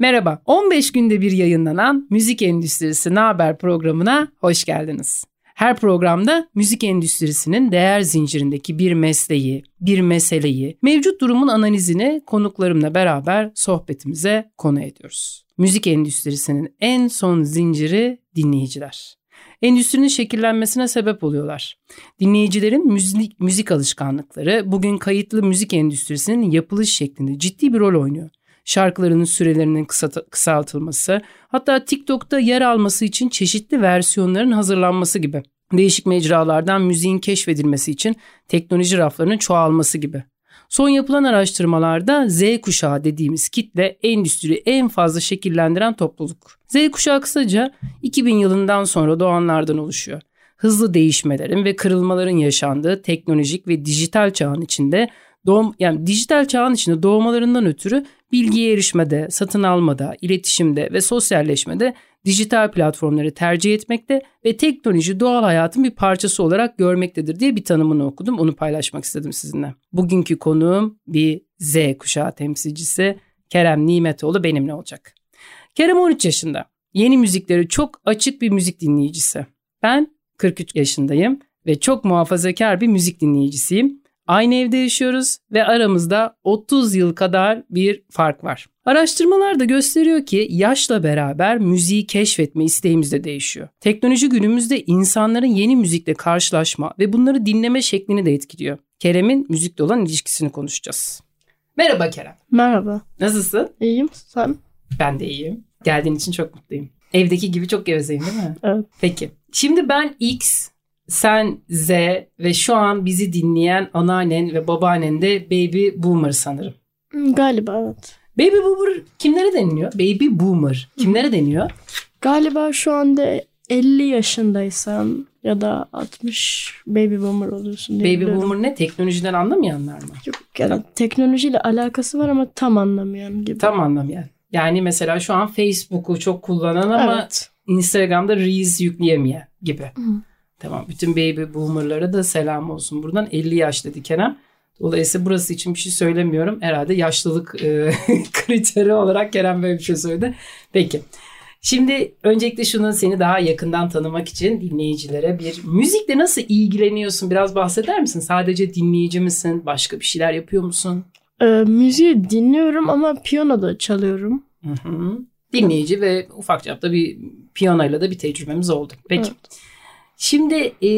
Merhaba, 15 günde bir yayınlanan Müzik Endüstrisi Ne Haber programına hoş geldiniz. Her programda müzik endüstrisinin değer zincirindeki bir mesleği, bir meseleyi, mevcut durumun analizini konuklarımla beraber sohbetimize konu ediyoruz. Müzik endüstrisinin en son zinciri dinleyiciler. Endüstrinin şekillenmesine sebep oluyorlar. Dinleyicilerin müzik, müzik alışkanlıkları bugün kayıtlı müzik endüstrisinin yapılış şeklinde ciddi bir rol oynuyor şarkılarının sürelerinin kısaltılması, hatta TikTok'ta yer alması için çeşitli versiyonların hazırlanması gibi. Değişik mecralardan müziğin keşfedilmesi için teknoloji raflarının çoğalması gibi. Son yapılan araştırmalarda Z kuşağı dediğimiz kitle endüstri en fazla şekillendiren topluluk. Z kuşağı kısaca 2000 yılından sonra doğanlardan oluşuyor. Hızlı değişmelerin ve kırılmaların yaşandığı teknolojik ve dijital çağın içinde doğum yani dijital çağın içinde doğmalarından ötürü bilgiye erişmede, satın almada, iletişimde ve sosyalleşmede dijital platformları tercih etmekte ve teknoloji doğal hayatın bir parçası olarak görmektedir diye bir tanımını okudum. Onu paylaşmak istedim sizinle. Bugünkü konuğum bir Z kuşağı temsilcisi Kerem Nimetoğlu benimle olacak. Kerem 13 yaşında. Yeni müzikleri çok açık bir müzik dinleyicisi. Ben 43 yaşındayım ve çok muhafazakar bir müzik dinleyicisiyim. Aynı evde yaşıyoruz ve aramızda 30 yıl kadar bir fark var. Araştırmalar da gösteriyor ki yaşla beraber müziği keşfetme isteğimiz de değişiyor. Teknoloji günümüzde insanların yeni müzikle karşılaşma ve bunları dinleme şeklini de etkiliyor. Kerem'in müzikle olan ilişkisini konuşacağız. Merhaba Kerem. Merhaba. Nasılsın? İyiyim. Sen? Ben de iyiyim. Geldiğin için çok mutluyum. Evdeki gibi çok gevezeyim değil mi? Evet. Peki. Şimdi ben X, sen Z ve şu an bizi dinleyen anneannen ve babaannen de baby boomer sanırım. Hmm, galiba evet. Baby boomer kimlere deniliyor? Baby boomer kimlere deniyor? Galiba şu anda 50 yaşındaysan ya da 60 baby boomer oluyorsun diye Baby biliyorum. boomer ne? Teknolojiden anlamayanlar mı? Yok yani teknolojiyle alakası var ama tam anlamayan gibi. Tam anlamayan. Yani mesela şu an Facebook'u çok kullanan ama evet. Instagram'da Reels yükleyemeyen gibi. Hı. Tamam bütün baby boomerlara da selam olsun buradan. 50 yaş dedi Kerem. Dolayısıyla burası için bir şey söylemiyorum. Herhalde yaşlılık e, kriteri olarak Kerem böyle bir şey söyledi. Peki. Şimdi öncelikle şunu seni daha yakından tanımak için dinleyicilere bir müzikle nasıl ilgileniyorsun biraz bahseder misin? Sadece dinleyici misin? Başka bir şeyler yapıyor musun? E, müziği dinliyorum ama piyano da çalıyorum. Hı hı. Dinleyici ve ufak çapta bir piyanoyla da bir tecrübemiz oldu. Peki. Evet. Şimdi e,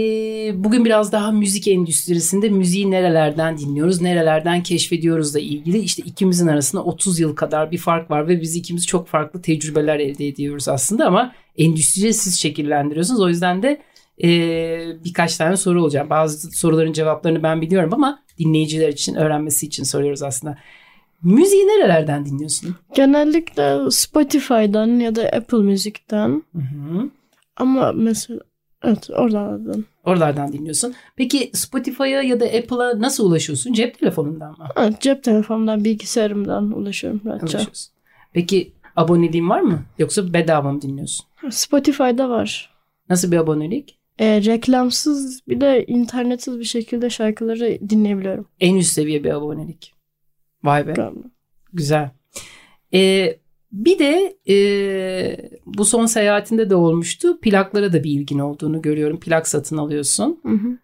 bugün biraz daha müzik endüstrisinde müziği nerelerden dinliyoruz, nerelerden keşfediyoruz da ilgili işte ikimizin arasında 30 yıl kadar bir fark var ve biz ikimiz çok farklı tecrübeler elde ediyoruz aslında ama endüstriyi siz şekillendiriyorsunuz. O yüzden de e, birkaç tane soru olacak. Bazı soruların cevaplarını ben biliyorum ama dinleyiciler için öğrenmesi için soruyoruz aslında. Müziği nerelerden dinliyorsun? Genellikle Spotify'dan ya da Apple Müzik'ten. Hı hı. Ama mesela Evet oralardan. Oralardan dinliyorsun. Peki Spotify'a ya da Apple'a nasıl ulaşıyorsun? Cep telefonundan mı? Evet cep telefonundan bilgisayarımdan ulaşıyorum rahatça. Ulaşıyorsun. Peki aboneliğin var mı? Yoksa bedava mı dinliyorsun? Spotify'da var. Nasıl bir abonelik? E, reklamsız bir de internetsiz bir şekilde şarkıları dinleyebiliyorum. En üst seviye bir abonelik. Vay be. Galiba. Güzel. E, bir de e, bu son seyahatinde de olmuştu. Plaklara da bir ilgin olduğunu görüyorum. Plak satın alıyorsun. Hı hı.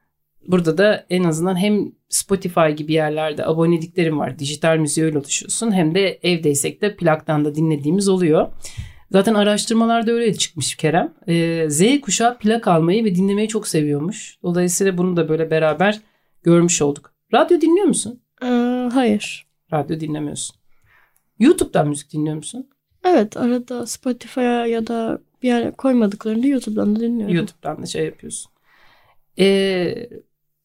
Burada da en azından hem Spotify gibi yerlerde aboneliklerim var. Dijital müziğe öyle ulaşıyorsun. Hem de evdeysek de plaktan da dinlediğimiz oluyor. Zaten araştırmalarda öyle çıkmış Kerem. Ee, Z kuşağı plak almayı ve dinlemeyi çok seviyormuş. Dolayısıyla bunu da böyle beraber görmüş olduk. Radyo dinliyor musun? Ee, hayır. Radyo dinlemiyorsun. YouTube'dan müzik dinliyor musun? Evet arada Spotify'a ya da bir yere koymadıklarında YouTube'dan da dinliyorum. YouTube'dan da şey yapıyorsun. Ee,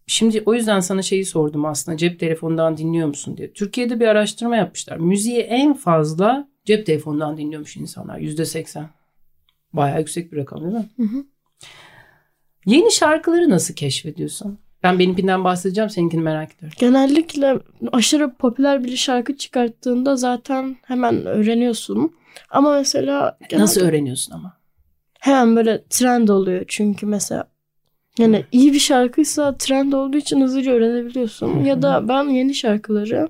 Şimdi o yüzden sana şeyi sordum aslında cep telefonundan dinliyor musun diye. Türkiye'de bir araştırma yapmışlar. Müziği en fazla cep telefonundan dinliyormuş insanlar. Yüzde seksen. Bayağı yüksek bir rakam değil mi? Hı hı. Yeni şarkıları nasıl keşfediyorsun? Ben benimkinden bahsedeceğim, seninkini merak ediyorum. Genellikle aşırı popüler bir şarkı çıkarttığında zaten hemen öğreniyorsun. Ama mesela genelde Nasıl öğreniyorsun ama? hemen böyle trend oluyor. Çünkü mesela yani iyi bir şarkıysa trend olduğu için hızlıca öğrenebiliyorsun. ya da ben yeni şarkıları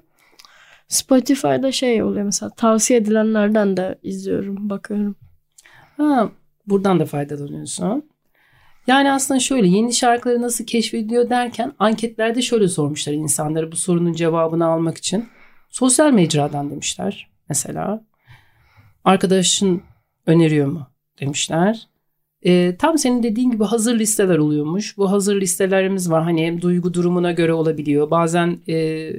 Spotify'da şey oluyor mesela tavsiye edilenlerden de izliyorum, bakıyorum. Ha, buradan da faydalanıyorsun. Yani aslında şöyle yeni şarkıları nasıl keşfediyor derken anketlerde şöyle sormuşlar insanları bu sorunun cevabını almak için. Sosyal mecradan demişler mesela. Arkadaşın öneriyor mu demişler. Ee, tam senin dediğin gibi hazır listeler oluyormuş. Bu hazır listelerimiz var. Hani hem duygu durumuna göre olabiliyor. Bazen e,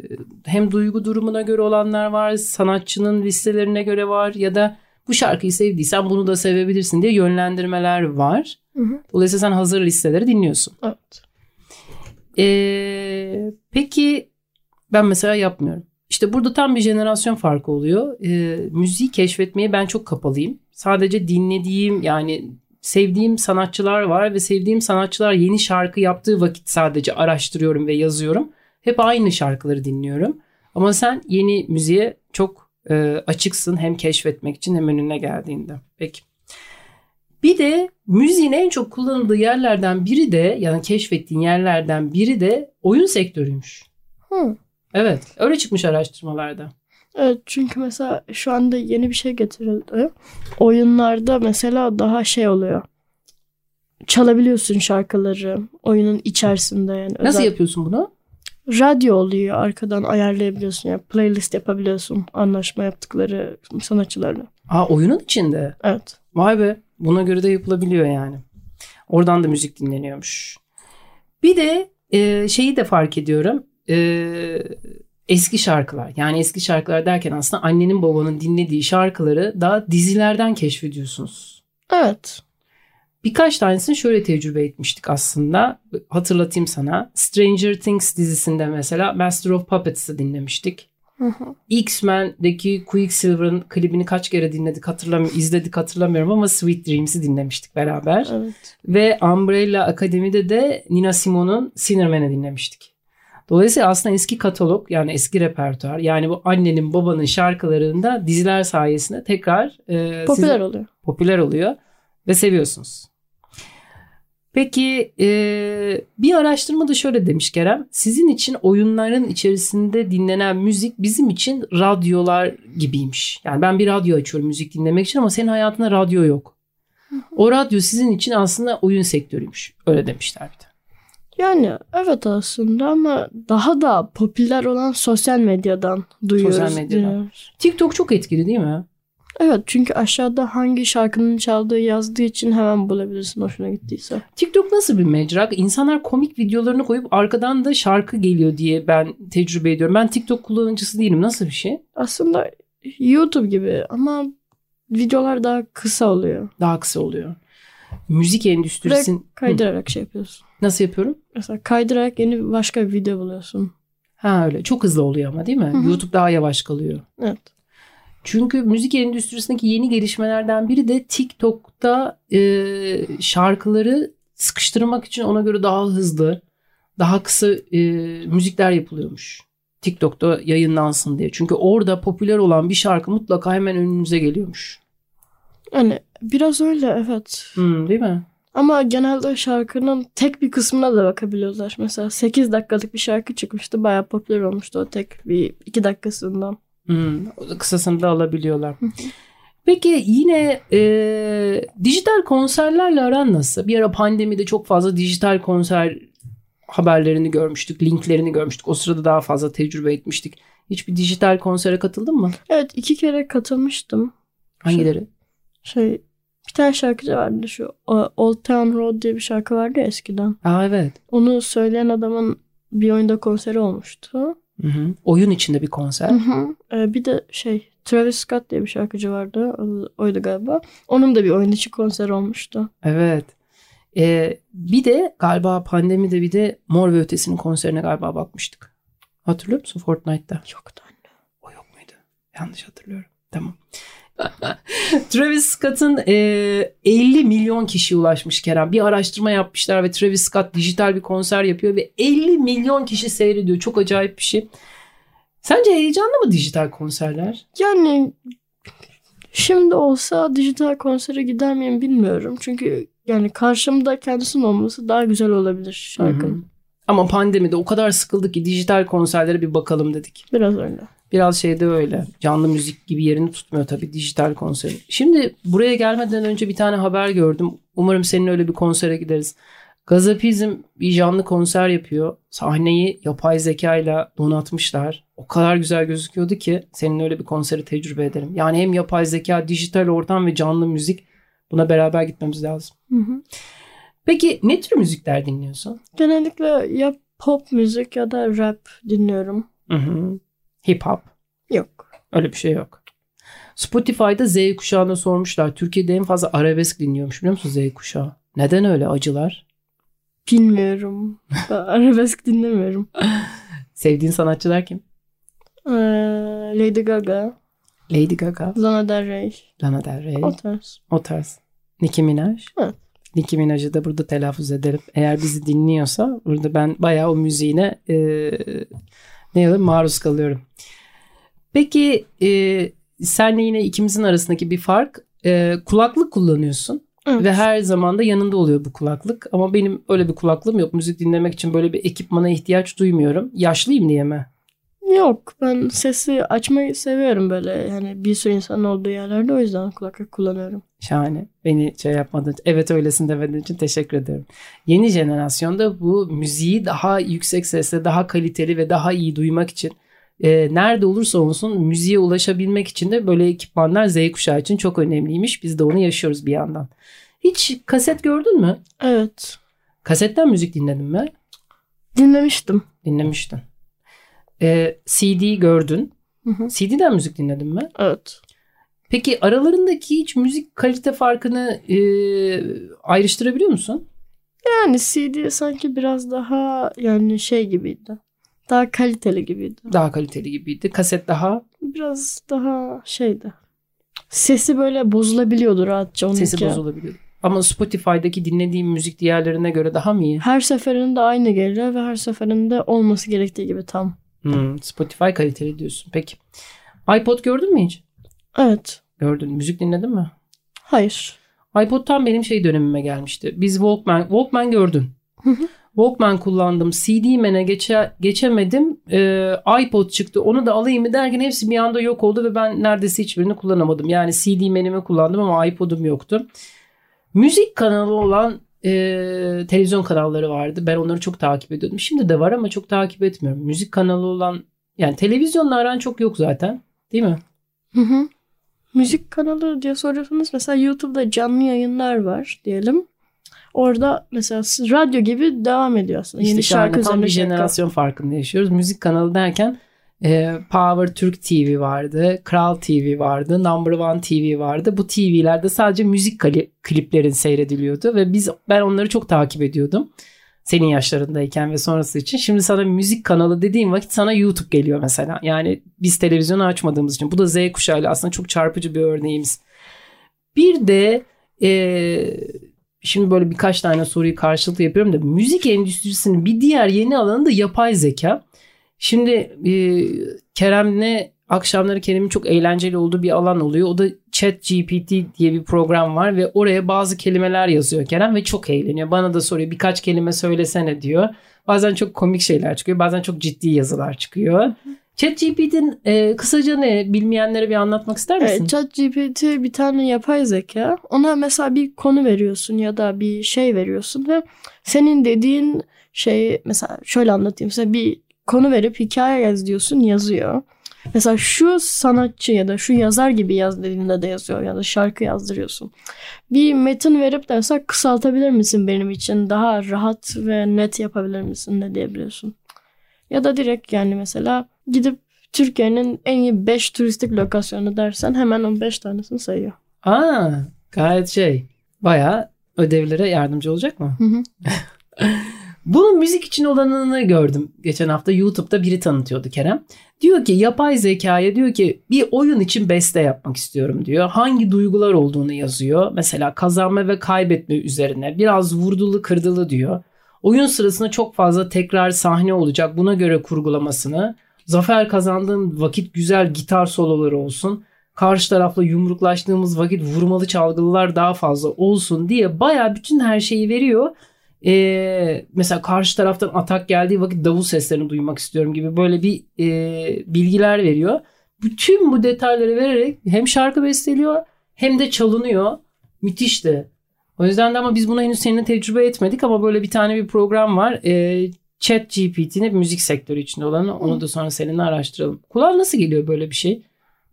hem duygu durumuna göre olanlar var. Sanatçının listelerine göre var. Ya da bu şarkıyı sevdiysen bunu da sevebilirsin diye yönlendirmeler var. Hı hı. Dolayısıyla sen hazır listeleri dinliyorsun. Evet. Ee, peki ben mesela yapmıyorum. İşte burada tam bir jenerasyon farkı oluyor. Ee, müziği keşfetmeye ben çok kapalıyım. Sadece dinlediğim yani sevdiğim sanatçılar var ve sevdiğim sanatçılar yeni şarkı yaptığı vakit sadece araştırıyorum ve yazıyorum. Hep aynı şarkıları dinliyorum. Ama sen yeni müziğe çok e, açıksın hem keşfetmek için hem önüne geldiğinde. Peki. Bir de müziğin en çok kullanıldığı yerlerden biri de yani keşfettiğin yerlerden biri de oyun sektörüymüş. Hı. Evet öyle çıkmış araştırmalarda. Evet çünkü mesela şu anda yeni bir şey getirildi. Oyunlarda mesela daha şey oluyor. Çalabiliyorsun şarkıları oyunun içerisinde yani. Nasıl Özel- yapıyorsun bunu? Radyo oluyor arkadan ayarlayabiliyorsun. Yani playlist yapabiliyorsun anlaşma yaptıkları sanatçılarla. Aa oyunun içinde. Evet. Vay be buna göre de yapılabiliyor yani. Oradan da müzik dinleniyormuş. Bir de e, şeyi de fark ediyorum. E, eski şarkılar yani eski şarkılar derken aslında annenin babanın dinlediği şarkıları daha dizilerden keşfediyorsunuz. Evet. Birkaç tanesini şöyle tecrübe etmiştik aslında. Hatırlatayım sana. Stranger Things dizisinde mesela Master of Puppets'ı dinlemiştik. Hı hı. X-Men'deki Quicksilver'ın klibini kaç kere dinledik hatırlamıyorum, izledik hatırlamıyorum ama Sweet Dreams'i dinlemiştik beraber. Evet. Ve Umbrella Akademi'de de Nina Simone'un Sinnerman'ı dinlemiştik. Dolayısıyla aslında eski katalog yani eski repertuar yani bu annenin babanın şarkılarında diziler sayesinde tekrar e, Popüler sizin- oluyor. popüler oluyor ve seviyorsunuz. Peki e, bir araştırma da şöyle demiş Kerem. Sizin için oyunların içerisinde dinlenen müzik bizim için radyolar gibiymiş. Yani ben bir radyo açıyorum müzik dinlemek için ama senin hayatında radyo yok. O radyo sizin için aslında oyun sektörüymüş. Öyle demişler bir de. Yani evet aslında ama daha da popüler olan sosyal medyadan duyuyoruz. Sosyal medyadan. dinliyoruz. TikTok çok etkili değil mi? Evet çünkü aşağıda hangi şarkının çaldığı yazdığı için hemen bulabilirsin hoşuna gittiyse. TikTok nasıl bir mecra? İnsanlar komik videolarını koyup arkadan da şarkı geliyor diye ben tecrübe ediyorum. Ben TikTok kullanıcısı değilim. Nasıl bir şey? Aslında YouTube gibi ama videolar daha kısa oluyor. daha kısa oluyor. Müzik endüstrisin Kaydırarak şey yapıyorsun. nasıl yapıyorum? Mesela kaydırarak yeni başka bir video buluyorsun. Ha öyle. Çok hızlı oluyor ama değil mi? Hı hı. YouTube daha yavaş kalıyor. Evet. Çünkü müzik endüstrisindeki yeni gelişmelerden biri de TikTok'ta e, şarkıları sıkıştırmak için ona göre daha hızlı, daha kısa e, müzikler yapılıyormuş. TikTok'ta yayınlansın diye. Çünkü orada popüler olan bir şarkı mutlaka hemen önünüze geliyormuş. Yani biraz öyle evet. Hmm, değil mi? Ama genelde şarkının tek bir kısmına da bakabiliyorlar. Mesela 8 dakikalık bir şarkı çıkmıştı. Bayağı popüler olmuştu o tek bir 2 dakikasından. Hmm, kısasını da alabiliyorlar. Peki yine e, dijital konserlerle aran nasıl? Bir ara pandemide çok fazla dijital konser haberlerini görmüştük, linklerini görmüştük. O sırada daha fazla tecrübe etmiştik. Hiçbir dijital konsere katıldın mı? Evet iki kere katılmıştım. Hangileri? Şey bir tane şarkıcı vardı şu o- Old Town Road diye bir şarkı vardı ya eskiden. Aa evet. Onu söyleyen adamın bir oyunda konseri olmuştu. Hı hı. Oyun içinde bir konser. Hı hı. Ee, bir de şey Travis Scott diye bir şarkıcı vardı. Oydu galiba. Onun da bir oyun içi konseri olmuştu. Evet. Ee, bir de galiba pandemide bir de Mor ve Ötesi'nin konserine galiba bakmıştık. Hatırlıyor musun Fortnite'ta? Yoktu anne. O yok muydu? Yanlış hatırlıyorum. Tamam. Travis Scott'ın e, 50 milyon kişiye ulaşmış Kerem. Bir araştırma yapmışlar ve Travis Scott dijital bir konser yapıyor ve 50 milyon kişi seyrediyor. Çok acayip bir şey. Sence heyecanlı mı dijital konserler? Yani şimdi olsa dijital konsere gider miyim bilmiyorum. Çünkü yani karşımda kendisinin olması daha güzel olabilir şarkının. Ama pandemide o kadar sıkıldık ki dijital konserlere bir bakalım dedik. Biraz öyle. Biraz şeyde öyle. Canlı müzik gibi yerini tutmuyor tabii dijital konser. Şimdi buraya gelmeden önce bir tane haber gördüm. Umarım senin öyle bir konsere gideriz. Gazapizm bir canlı konser yapıyor. Sahneyi yapay zeka ile donatmışlar. O kadar güzel gözüküyordu ki senin öyle bir konseri tecrübe ederim. Yani hem yapay zeka, dijital ortam ve canlı müzik buna beraber gitmemiz lazım. Hı hı. Peki ne tür müzikler dinliyorsun? Genellikle ya pop müzik ya da rap dinliyorum. Hı hı. Hip hop. Yok. Öyle bir şey yok. Spotify'da Z kuşağına sormuşlar. Türkiye'de en fazla arabesk dinliyormuş biliyor musun Z kuşağı? Neden öyle acılar? Bilmiyorum. Arabesk dinlemiyorum. Sevdiğin sanatçılar kim? Ee, Lady Gaga, Lady Gaga, Lana Del Rey. Lana Del Rey, O tarz. o tarz. Nicki Minaj. Evet. Nicki Minaj'ı da burada telaffuz ederim. Eğer bizi dinliyorsa burada ben bayağı o müziğine e, ne diyorum, maruz kalıyorum. Peki e, senle yine ikimizin arasındaki bir fark e, kulaklık kullanıyorsun. Evet. Ve her zaman da yanında oluyor bu kulaklık. Ama benim öyle bir kulaklığım yok. Müzik dinlemek için böyle bir ekipmana ihtiyaç duymuyorum. Yaşlıyım diye mi? Yok ben sesi açmayı seviyorum böyle yani bir sürü insanın olduğu yerlerde o yüzden kulaklık kullanıyorum. Şahane. Beni şey yapmadığın için, evet öylesin demediğin için teşekkür ederim. Yeni jenerasyonda bu müziği daha yüksek sesle, daha kaliteli ve daha iyi duymak için e, nerede olursa olsun müziğe ulaşabilmek için de böyle ekipmanlar Z kuşağı için çok önemliymiş. Biz de onu yaşıyoruz bir yandan. Hiç kaset gördün mü? Evet Kasetten müzik dinledin mi? dinlemiştim. Dinlemiştin. E, CD gördün. Hı hı. CD'den müzik dinledin mi? Evet. Peki aralarındaki hiç müzik kalite farkını e, ayrıştırabiliyor musun? Yani CD sanki biraz daha yani şey gibiydi. Daha kaliteli gibiydi. Daha kaliteli gibiydi. Kaset daha Biraz daha şeydi. Sesi böyle bozulabiliyordu rahatça onunki. sesi bozulabiliyor. Ama Spotify'daki dinlediğim müzik diğerlerine göre daha mı iyi? Her seferinde aynı geliyor ve her seferinde olması gerektiği gibi tam. Hmm, Spotify kaliteli diyorsun. Peki. iPod gördün mü hiç? Evet. Gördün. Müzik dinledin mi? Hayır. iPod tam benim şey dönemime gelmişti. Biz Walkman, Walkman gördün. Walkman kullandım. CD-Man'e geçe, geçemedim. Ee, iPod çıktı. Onu da alayım mı derken hepsi bir anda yok oldu ve ben neredeyse hiçbirini kullanamadım. Yani CD-Man'imi kullandım ama iPod'um yoktu. Müzik kanalı olan e, televizyon kanalları vardı. Ben onları çok takip ediyordum. Şimdi de var ama çok takip etmiyorum. Müzik kanalı olan yani televizyonla aran çok yok zaten. Değil mi? Hı hı. Müzik kanalı diye soruyorsanız mesela YouTube'da canlı yayınlar var diyelim. Orada mesela radyo gibi devam ediyor aslında. İşte Yeni şarkı tam üzerine bir jenerasyon farkında yaşıyoruz. Müzik kanalı derken e, Power Türk TV vardı, Kral TV vardı, Number One TV vardı. Bu TV'lerde sadece müzik kliplerin seyrediliyordu ve biz ben onları çok takip ediyordum. Senin yaşlarındayken ve sonrası için. Şimdi sana müzik kanalı dediğim vakit sana YouTube geliyor mesela. Yani biz televizyonu açmadığımız için. Bu da Z kuşağıyla aslında çok çarpıcı bir örneğimiz. Bir de e, şimdi böyle birkaç tane soruyu karşılıklı yapıyorum da müzik endüstrisinin bir diğer yeni alanı da yapay zeka. Şimdi e, Kerem'le akşamları Kerem'in çok eğlenceli olduğu bir alan oluyor. O da Chat GPT diye bir program var ve oraya bazı kelimeler yazıyor Kerem ve çok eğleniyor. Bana da soruyor birkaç kelime söylesene diyor. Bazen çok komik şeyler çıkıyor. Bazen çok ciddi yazılar çıkıyor. ChatGPT'nin e, kısaca ne bilmeyenlere bir anlatmak ister misin? Evet, ChatGPT bir tane yapay zeka. Ona mesela bir konu veriyorsun ya da bir şey veriyorsun ve senin dediğin şey mesela şöyle anlatayım. Mesela bir konu verip hikaye yaz diyorsun yazıyor. Mesela şu sanatçı ya da şu yazar gibi yaz dediğinde de yazıyor ya da şarkı yazdırıyorsun. Bir metin verip de mesela kısaltabilir misin benim için daha rahat ve net yapabilir misin de diyebiliyorsun. Ya da direkt yani mesela gidip Türkiye'nin en iyi 5 turistik lokasyonu dersen hemen o 5 tanesini sayıyor. Aa, gayet şey bayağı ödevlere yardımcı olacak mı? Hı hı. Bunun müzik için olanını gördüm. Geçen hafta YouTube'da biri tanıtıyordu Kerem. Diyor ki yapay zekaya diyor ki bir oyun için beste yapmak istiyorum diyor. Hangi duygular olduğunu yazıyor. Mesela kazanma ve kaybetme üzerine biraz vurdulu kırdılı diyor. Oyun sırasında çok fazla tekrar sahne olacak. Buna göre kurgulamasını. Zafer kazandığım vakit güzel gitar soloları olsun. Karşı tarafla yumruklaştığımız vakit vurmalı çalgılar daha fazla olsun diye baya bütün her şeyi veriyor. Ee, mesela karşı taraftan atak geldiği vakit davul seslerini duymak istiyorum gibi böyle bir e, bilgiler veriyor. Bütün bu detayları vererek hem şarkı besteliyor hem de çalınıyor. Müthişti. O yüzden de ama biz buna henüz seninle tecrübe etmedik ama böyle bir tane bir program var. Ee, Chat GPT'nin müzik sektörü içinde olanı onu da sonra seninle araştıralım. Kulağa nasıl geliyor böyle bir şey?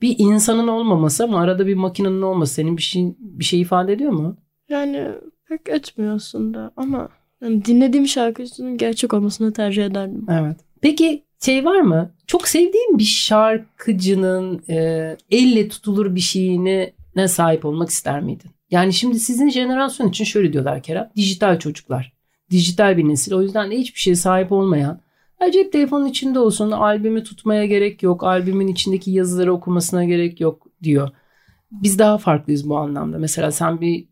Bir insanın olmaması ama arada bir makinenin olması senin bir şey bir şey ifade ediyor mu? Yani pek etmiyor aslında ama yani dinlediğim şarkıcının gerçek olmasını tercih ederdim. Evet. Peki şey var mı? Çok sevdiğin bir şarkıcının e, elle tutulur bir şeyine ne sahip olmak ister miydin? Yani şimdi sizin jenerasyon için şöyle diyorlar Kerem. Dijital çocuklar. Dijital bir nesil. O yüzden de hiçbir şeye sahip olmayan. Ya cep telefonun içinde olsun. Albümü tutmaya gerek yok. Albümün içindeki yazıları okumasına gerek yok diyor. Biz daha farklıyız bu anlamda. Mesela sen bir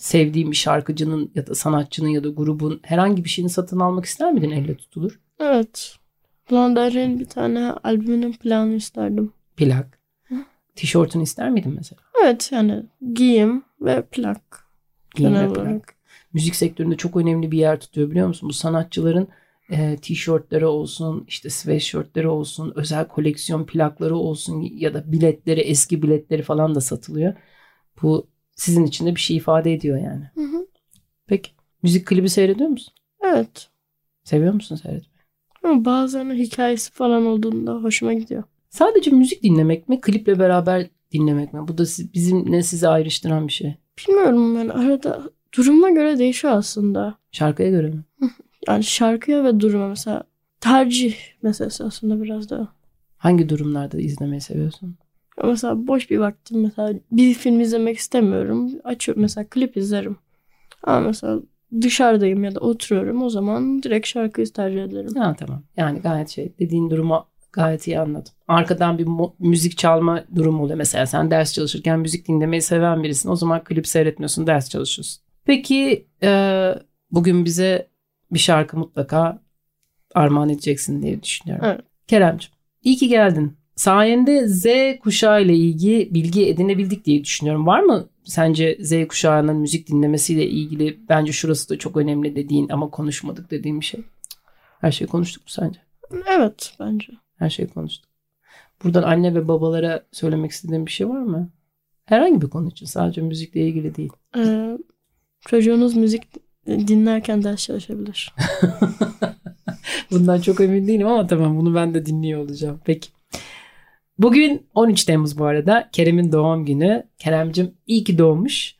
sevdiğin bir şarkıcının ya da sanatçının ya da grubun herhangi bir şeyini satın almak ister miydin elle tutulur? Evet. Rey'in bir tane albümünün planı isterdim. Plak. Tişörtünü ister miydin mesela? Evet yani giyim ve plak. Giyim ve plak. olarak. Müzik sektöründe çok önemli bir yer tutuyor biliyor musun? Bu sanatçıların e, tişörtleri olsun, işte sweatshirtleri olsun, özel koleksiyon plakları olsun ya da biletleri, eski biletleri falan da satılıyor. Bu sizin için de bir şey ifade ediyor yani. Hı hı. Peki müzik klibi seyrediyor musun? Evet. Seviyor musun seyretmeyi? Ama bazen hikayesi falan olduğunda hoşuma gidiyor. Sadece müzik dinlemek mi, kliple beraber dinlemek mi? Bu da si- bizimle sizi ayrıştıran bir şey. Bilmiyorum yani arada duruma göre değişiyor aslında. Şarkıya göre mi? Yani şarkıya ve duruma mesela tercih meselesi aslında biraz da. Hangi durumlarda izlemeyi seviyorsun? Mesela boş bir vaktim mesela bir film izlemek istemiyorum. Açıyorum mesela klip izlerim. Ama mesela dışarıdayım ya da oturuyorum o zaman direkt şarkıyı tercih ederim. Ha tamam. Yani gayet şey dediğin durumu gayet iyi anladım. Arkadan bir müzik çalma durumu oluyor. Mesela sen ders çalışırken müzik dinlemeyi seven birisin. O zaman klip seyretmiyorsun, ders çalışıyorsun. Peki e, bugün bize bir şarkı mutlaka armağan edeceksin diye düşünüyorum. Evet. Keremciğim iyi ki geldin. Sayende Z kuşağı ile ilgili bilgi edinebildik diye düşünüyorum. Var mı sence Z kuşağının müzik dinlemesiyle ilgili bence şurası da çok önemli dediğin ama konuşmadık dediğin bir şey? Her şeyi konuştuk mu sence? Evet bence. Her şeyi konuştuk. Buradan anne ve babalara söylemek istediğin bir şey var mı? Herhangi bir konu için sadece müzikle ilgili değil. Ee, çocuğunuz müzik dinlerken ders çalışabilir. Bundan çok emin değilim ama tamam bunu ben de dinliyor olacağım. Peki. Bugün 13 Temmuz bu arada. Kerem'in doğum günü. Kerem'cim iyi ki doğmuş.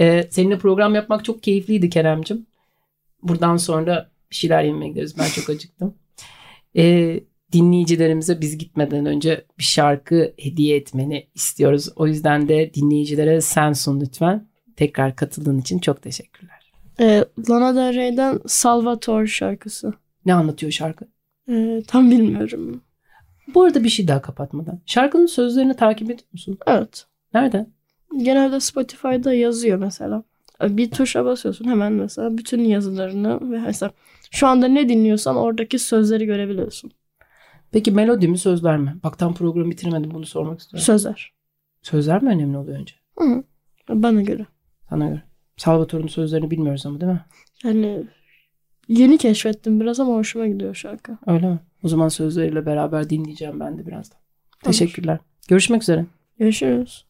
Ee, seninle program yapmak çok keyifliydi Kerem'cim. Buradan sonra bir şeyler yemeye gideriz. Ben çok acıktım. Ee, dinleyicilerimize biz gitmeden önce bir şarkı hediye etmeni istiyoruz. O yüzden de dinleyicilere sen sun lütfen. Tekrar katıldığın için çok teşekkürler. Ee, Lana Del Rey'den Salvatore şarkısı. Ne anlatıyor şarkı? Ee, tam bilmiyorum. Bu arada bir şey daha kapatmadan. Şarkının sözlerini takip ediyor musun? Evet. Nerede? Genelde Spotify'da yazıyor mesela. Bir tuşa basıyorsun hemen mesela bütün yazılarını ve mesela şu anda ne dinliyorsan oradaki sözleri görebiliyorsun. Peki melodi mi sözler mi? Bak tam programı bitirmedim bunu sormak istiyorum. Sözler. Sözler mi önemli oluyor önce? Hı hı. Bana göre. Sana göre. Salvatore'un sözlerini bilmiyoruz ama değil mi? Yani yeni keşfettim biraz ama hoşuma gidiyor şarkı. Öyle mi? O zaman sözleriyle beraber dinleyeceğim ben de birazdan. Teşekkürler. Görüşmek üzere. Görüşürüz.